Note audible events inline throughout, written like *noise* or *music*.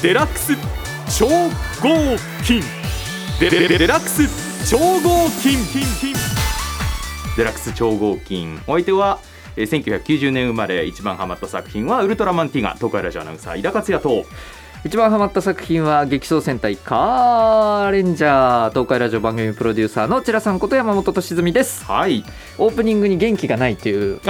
デラックス超合金。デデデデラックス超合金。デラックス超合金。お相手はえー1990年生まれ一番ハマった作品はウルトラマンティガ東海ラジオアナウンサー井田克也と。一番ハマった作品は激走戦隊カーレンジャー東海ラジオ番組プロデューサーのチラさんこと山本俊純です。はい。オープニングに元気がないという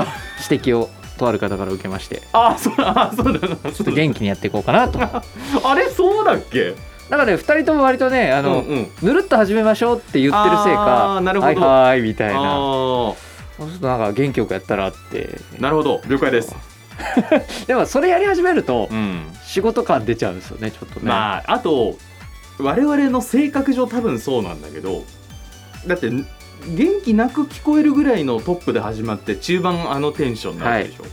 指摘をとある方から受けまして。あそうあそうだなちょっと元気にやっていこうかなと。だ *laughs* かあれそうだっけ？らね2人とも割とねあの、うんうん。ぬるっと始めましょうって言ってるせいかなるほど。はいはいみたいな。あそうするとなんか元気よくやったらって。ーなるほど。了解です。*laughs* でもそれやり始めるとうん。仕事感出ちゃうんですよねちょっとね、まああと我々の性格上多分そうなんだけどだって元気なく聞こえるぐらいのトップで始まって中盤あのテンションになるでしょ、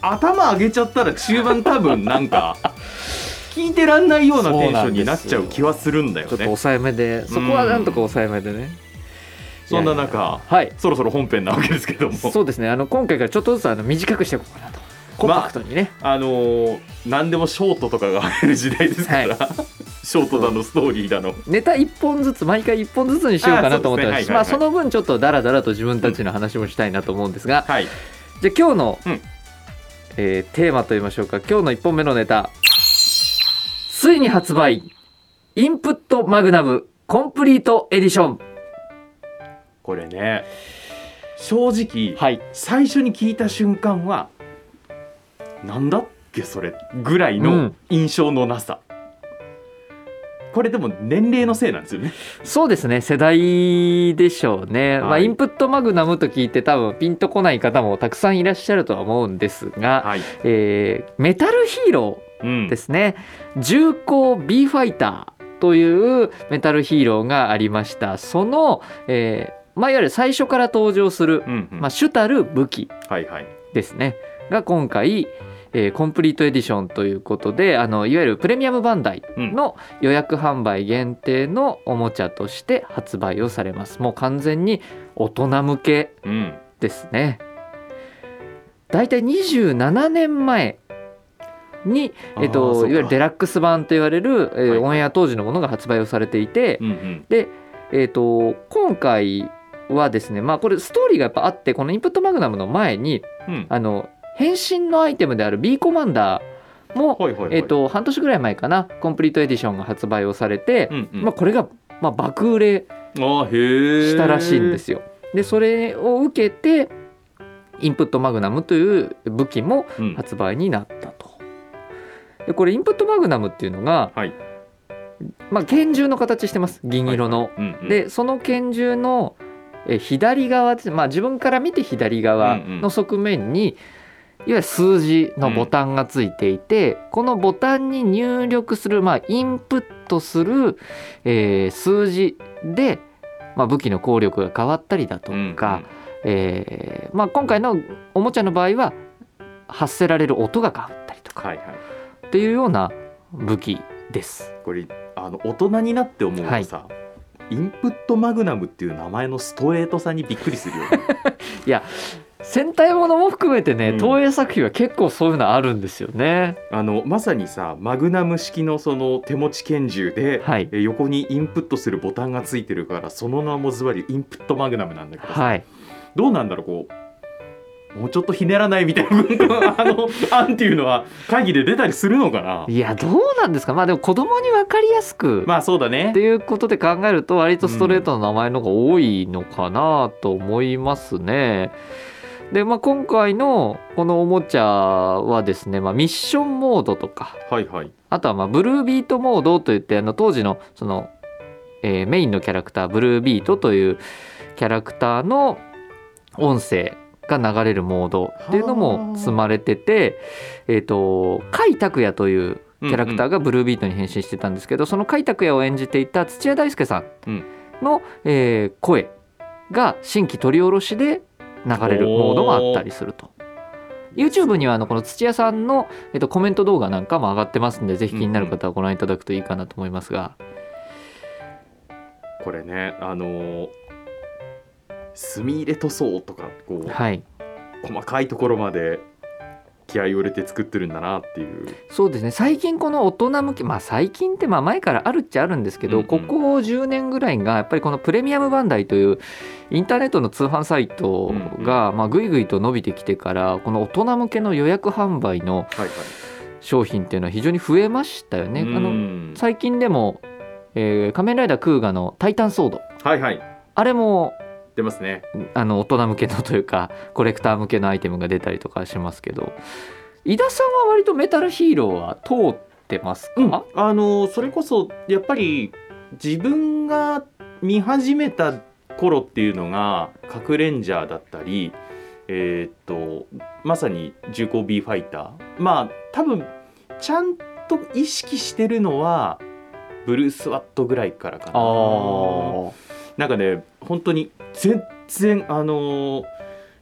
頭上げちゃったら中盤多分なんか *laughs* 聞いてらんないようなテンションになっちゃう気はするんだよね。ちょっと抑えめでそこはなんとか抑えめでね。そんな中はい。そろそろ本編なわけですけども。そうですね。あの今回からちょっとずつあの短くしていこうかなと。コンパクトにね、あのー何でもショートとかが入る時代ですから、ショートだのストーリーだの。ネタ1本ずつ毎回1本ずつにしようかなと思ってますまあその分ちょっとダラダラと自分たちの話もしたいなと思うんですが、はい。じゃあ今日の、うん。えーテーマといいましょうか。今日の1本目のネタ。ついに発売。インプットマグナムコンプリートエディション。これね正直、はい。最初に聞いた瞬間はなんだっけそれぐらいうのん。印象のなさ、これでも年齢のせいなんですよね。そうですね世代でしょうね、まあ、はいインプットマグナムと聞いて多分ピンとこない方もたくさんいらっしゃるとは思うんですが、はい、えーメタルヒーロうんーですね。重工 B ファイターというメタルヒーローがありました。その、えーまあ、いわゆる最初から登場する、うんうん。まあ、主たる武器はいはい。ですね。が今回、えーコンプリートエディションということであのいわゆるプレミアムバンダイうん。の予約販売限定のおもちゃとして発売をされます。もう完全に大人向けうん。ですね。だいたい27年前に、えと、いわゆるデラックス版と言われる、えーはい。オンエア当時のものが発売をされていて、うんうん。で、えっと今回はですねまあこれストーリーがやっぱあってこのインプットマグナムの前にうん。あの変身のアイテムである B コマンダーも、はいはいはい。えっと半年ぐらい前かなコンプリートエディションが発売をされて、うんうん。まあ、これが、まあ、爆売れしたらしいんですよ。でそれを受けてインプットマグナムという武器もうん。発売になったと。でこれインプットマグナムっていうのが、はい。まあ、拳銃の形してます。銀色の。うんうん。でその拳銃のえ左側まあ、自分から見て左側の側面に、いわゆる数字のボタンがついていて、このボタンに入力する、まあ、インプットする、えー数字で、まあ、武器の効力が変わったりだとか、えーまあ、今回のおもちゃの場合は発せられる音が変わったりとかはいはい。っていうような武器です。これあの大人になって思うとさ、インプットマグナムっていう名前のストレートさにびっくりするよね *laughs* 戦隊ものも含めてね、うん。東映作品は結構そういうのあるんですよね。あのまさにさマグナム式のその手持ち拳銃で、はい。え横にインプットするボタンがついてるからその名もズバリインプットマグナムなんだけどさ、はい、どうなんだろうこうもうちょっとひねらないみたいな *laughs* あの案っていうのは会議で出たりするのかな？いやどうなんですか？まあでも子供に分かりやすく、まあそうだね。っていうことで考えると割とストレートの名前の方が多いのかなと思いますね。でまあ今回のこのおもちゃはですね、まあ、ミッションモードとかはいはい。あとはまあブルービートモードといってあの当時のその、えーメインのキャラクターブルービートというキャラクターの音声が流れるモードっていうのも積まれてて、えっ、と甲斐拓也というキャラクターがブルービートに変身してたんですけど、その甲斐拓也を演じていた土屋大輔さんの、えー声が新規取り下ろしで流れるモードもあったりすると。YouTube にはあのこの土屋さんの、えっと、コメント動画なんかも上がってますんでぜひ気になる方はご覧いただくといいかなと思いますが、これねあのー墨入れ塗装とかこうはい。細かいところまで気合いを入れて作ってるんだなっていう。そうですね。最近この大人向けまあ最近ってまあ前からあるっちゃあるんですけど、うんうん。ここ10年ぐらいがやっぱりこのプレミアムバンダイというインターネットの通販サイトがまあぐいぐいと伸びてきてからこの大人向けの予約販売のはいはい商品っていうのは非常に増えましたよね。あのの最近でも、えー仮面ライダークーガのタイタンソード。はいはい。あれも出ますね。あの大人向けのというかコレクター向けのアイテムが出たりとかしますけど井田さんは割とメタルヒーローは通ってますか、あのそれこそやっぱり自分が見始めた頃っていうのが核レンジャーだったりえーっとまさに重工 B ファイター。まあ多分ちゃんと意識してるのはブルースワットぐらいからかな。あなんかね本当に全然あのー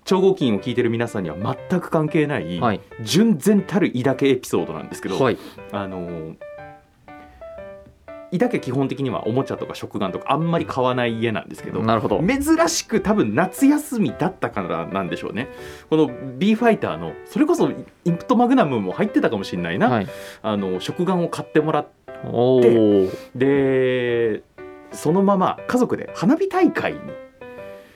超合金を聞いてる皆さんには全く関係ない、あはい。純然たる伊達家エピソードなんですけど、はい。あのー伊達家基本的にはおもちゃとか食玩とかあんまり買わない家なんですけどなるほど。珍しく多分夏休みだったからなんでしょうね。この B ファイターのそれこそインプットマグナムも入ってたかもしれないな、はい。あの食玩を買ってもらってそのまま家族で花火大会に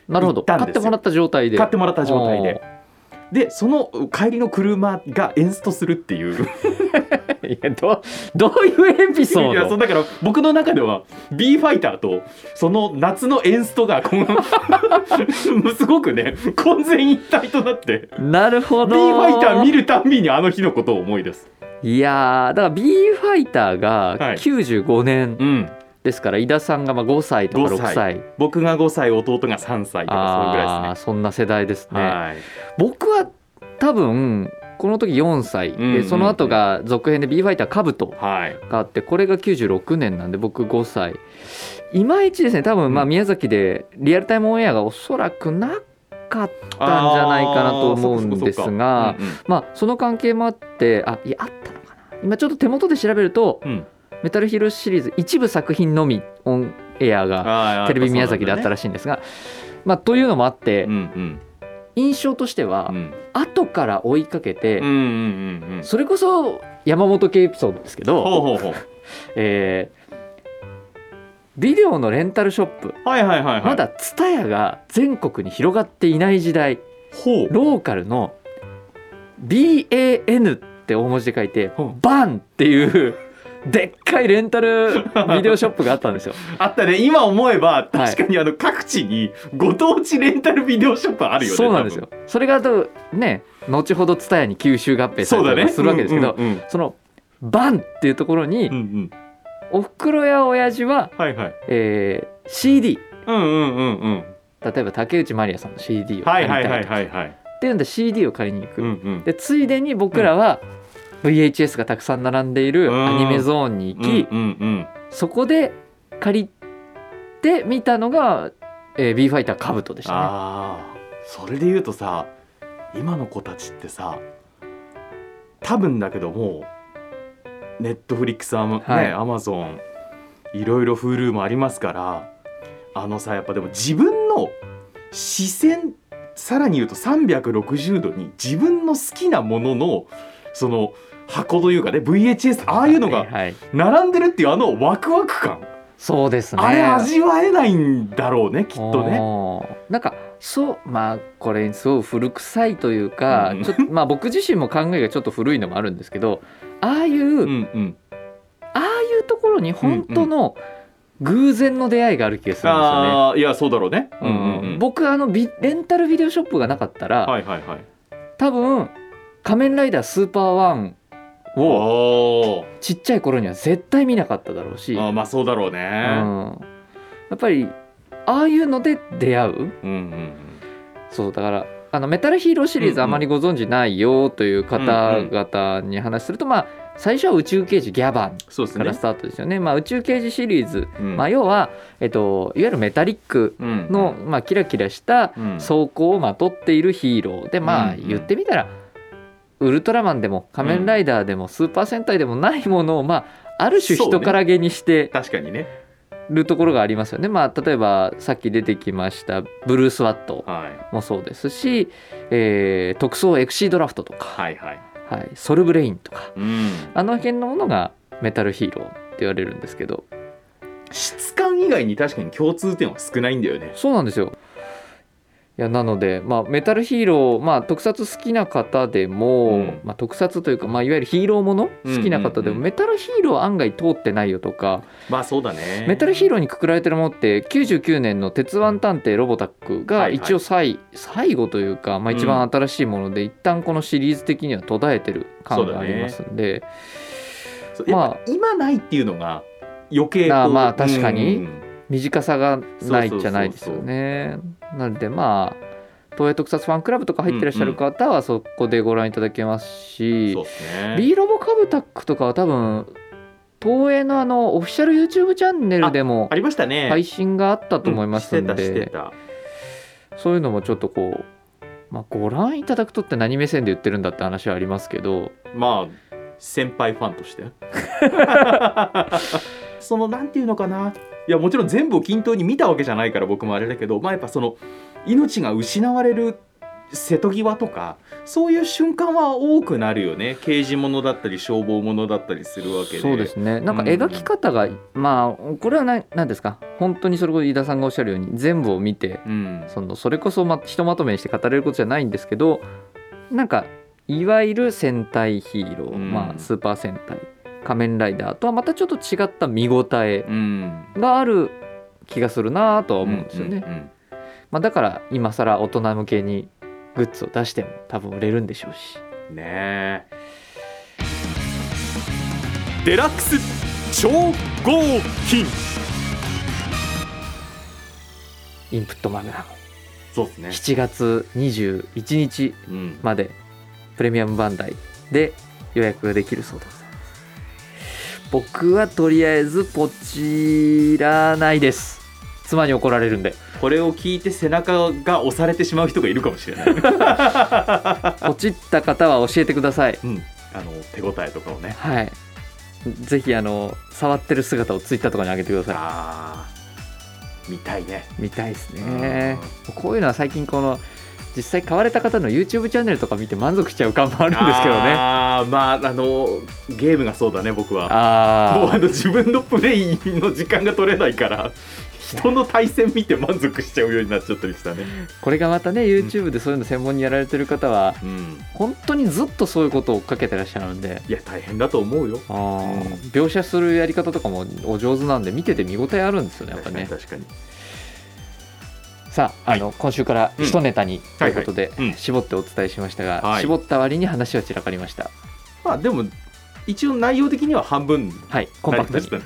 なるほど。買ってもらった状態で。買ってもらった状態で。でその帰りの車がエンストするっていう。*laughs* いやどどういうエピソいやードそうだから僕の中では B ファイターとその夏のエンストがこの *laughs* すごくね混然一体となって。なるほ B ど。ファイター見るたんびにあの日のことを思い出す。いやーだから B ファイターがはい。95年うん、ですから、井田さんがまあ5歳とか5 6歳歳。僕が5歳弟が3歳とかそのぐらいあーそんな世代ですね、ですね。はい。僕は多分この時4歳。で、うんうんうん。その後が続編で B ファイターカブト。はい。があってこれが96年なんで僕5歳。いまいちですね多分まあうん。宮崎でリアルタイムオンエアがおそらくなかったんじゃないかなと思うんですがあーそっかそっかそっか。まあその関係もあってあいやあったのかな。今ちょっと手元で調べるとうんうん「メタルヒーロー」シリーズ一部作品のみオンエアがテレビ宮崎であったらしいんですが、まあというのもあってうんうん。印象としてはうん。後から追いかけて、うんうんうんうん。それこそ山本系エピソードですけど、ほうほうほう。*laughs* えービデオのレンタルショップはいはいはいはい。まだ TSUTAYA が全国に広がっていない時代ローカルの BAN って大文字で書いてバンっていうでっかいレンタルビデオショップがあったんですよ。*laughs* あったね。今思えば確かにあの各地にご当地レンタルビデオショップあるよねそうなんですよ。それがとね後ほど TSUTAYA に吸収合併されたりするわけですけど、うんうんうんそのバンっていうところに、うんうん。おふくろや親父は、はいはい。えー CD うんうんうんうん。例えば竹内まりやさんの CD をは借りたりとか。いはいはいはいはい。っていうんで CD を借りに行く、うんうん。でついでに僕らは VHS がたくさん並んでいるうん。アニメゾーンに行き、うんうんそこで借りて見たのが、えー、B ファイター。カブトでしたね。ああそれで言うとさ今の子たちってさ多分だけどもネットフリックスアマ,、はい。ね、アマゾンいろいろ Hulu もありますからあのさやっぱでも自分の視線さらに言うと360度に自分の好きなもののその箱というかね VHS ああいうのが並んでるっていうあのワクワク感、そうですね。あれ味わえないんだろうねきっとね。なんかそうまあこれすごい古臭いというか、うんちょっとまあ僕自身も考えがちょっと古いのもあるんですけどああいう、うんうんああいうところに本当の偶然の出会いがある気がするんですよね。いやそうだろうね。うんうんうん。僕あのビレンタルビデオショップがなかったら、はいはいはい。多分「仮面ライダースーパーワンを。ちっちゃい頃には絶対見なかっただろうし、あーまあそうだろううん、ね。やっぱりああいうので出会う。うんうんそうだからあのメタルヒーローシリーうんうん。ズあまりご存知ないよという方々に話すると、まあ最初は宇宙刑事ギャバンからス。タートですよね。まあ、宇宙刑事シリーズ、うん。まあ、要は、えっと、いわゆるメタリックうんの、まあ、キラキラしたうん。装甲をまとっているヒーローでまあうんうん。言ってみたらウルトラマンでも仮面ライダーでもスーパー戦隊でもないものをまあある種一絡げにして確かにね。るところがありますよね。まあ、例えばさっき出てきましたブルースワットはい。もそうですし、えー特捜エクシードラフトとかはいはい。はい、ソルブレインとかうん。あの辺のものがメタルヒーローって言われるんですけど。質感以外に確かに共通点は少ないんだよね。そうなんですよいやなので、まあ、メタルヒーロー、まあ、特撮好きな方でも、うん。まあ、特撮というか、まあ、いわゆるヒーローもの好きな方でも、うんうんうんメタルヒーロー案外通ってないよとかまあそうだね。メタルヒーローにくくられてるものって99年の「鉄腕探偵ロボタック」がはいはい。一応最,、最後というか、まあ、一番新しいもので、一旦このシリーズ的には途絶えてる感がありますんで、そうやっぱまあ今ないっていうのが余計こうあまあ確かに。うん短さがないじゃないですよね。なのでまあ東映特撮ファンクラブとか入ってらっしゃる方はそこでご覧いただけますし、そうですね。B ロボカブタックとかは多分東映のあのオフィシャル YouTube チャンネルでもありましたね。配信があったと思いますんうんしてたしてで、た。そういうのもちょっとこう、まあ、ご覧いただくとって何目線で言ってるんだって話はありますけど。まあ先輩ファンとして。*laughs* *laughs* そのなんていうのかないやもちろん全部を均等に見たわけじゃないから僕もあれだけどまあやっぱその命が失われる瀬戸際とかそういう瞬間は多くなるよね。刑事ものだったり消防ものだったりするわけで。そうですね。なんか描き方が、まあこれは何何ですか？本当にそれこそ飯田さんがおっしゃるように全部を見てうん。そのそれこそまひとまとめにして語れることじゃないんですけどなんかいわゆる戦隊ヒーロー、うん。まあ、スーパー戦隊仮面ライダーとはまたちょっと違った見応えうん。がある気がするなとは思うんですよね。うんうんまあ、だから今更大人向けにグッズを出しても多分売れるんでしょうし。うんねえ。デラックス超合金。インプットマグナム。そうですね、7月21日うん、までプレミアムバンダイで予約ができるそうでございます僕はとりあえずポチらないです。妻に怒られるんで。これを聞いて背中が押されてしまう人がいるかもしれない、ポチった方は教えてください。うん、あの手応えとかをね。はい。ぜひあの触ってる姿をツイッターとかに上げてくださあー。見たいね。い見たいですね。こういうのは最近この実際買われた方の YouTube チャンネルとか見て満足しちゃう感もあるんですけどね。あーまああのゲームがそうだね僕は。ああもうあの自分のプレイの時間が取れないから人の対戦見て満足しちゃうようになっちゃったりしたね。これがまたね YouTube でそういうの専門にやられてる方はうん。本当にずっとそういうことを追っかけてらっしゃるんで。いや大変だと思うよ。あー。描写するやり方とかもお上手なんで見てて見応えあるんですよねやっぱね。確かに確かにさあ,、あの今週から一ネタにということで、絞ってお伝えしましたが、はい。絞った割に話は散らかりました。まあでも一応内容的には半分はいコンパクトに。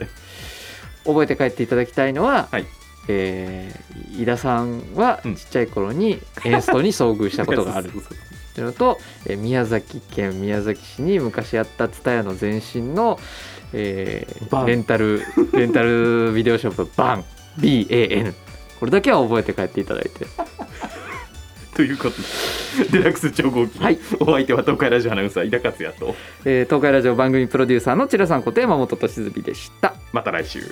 覚えて帰っていただきたいのは、はい。えー井田さんはうん。ちっちゃい頃にエンストに遭遇したことがある。*laughs* そうそうそう。っていうのと、えー宮崎県宮崎市に昔あった蔦屋の前身の、えーレンタルレンタルビデオショップバン。BAN これだけは覚えて帰っていただいて。*laughs* ということでデラックス超合金、はい。お相手は東海ラジオアナウンサー井田克也と。えー東海ラジオ番組プロデューサーのチラさんこと山本俊純でした。また来週。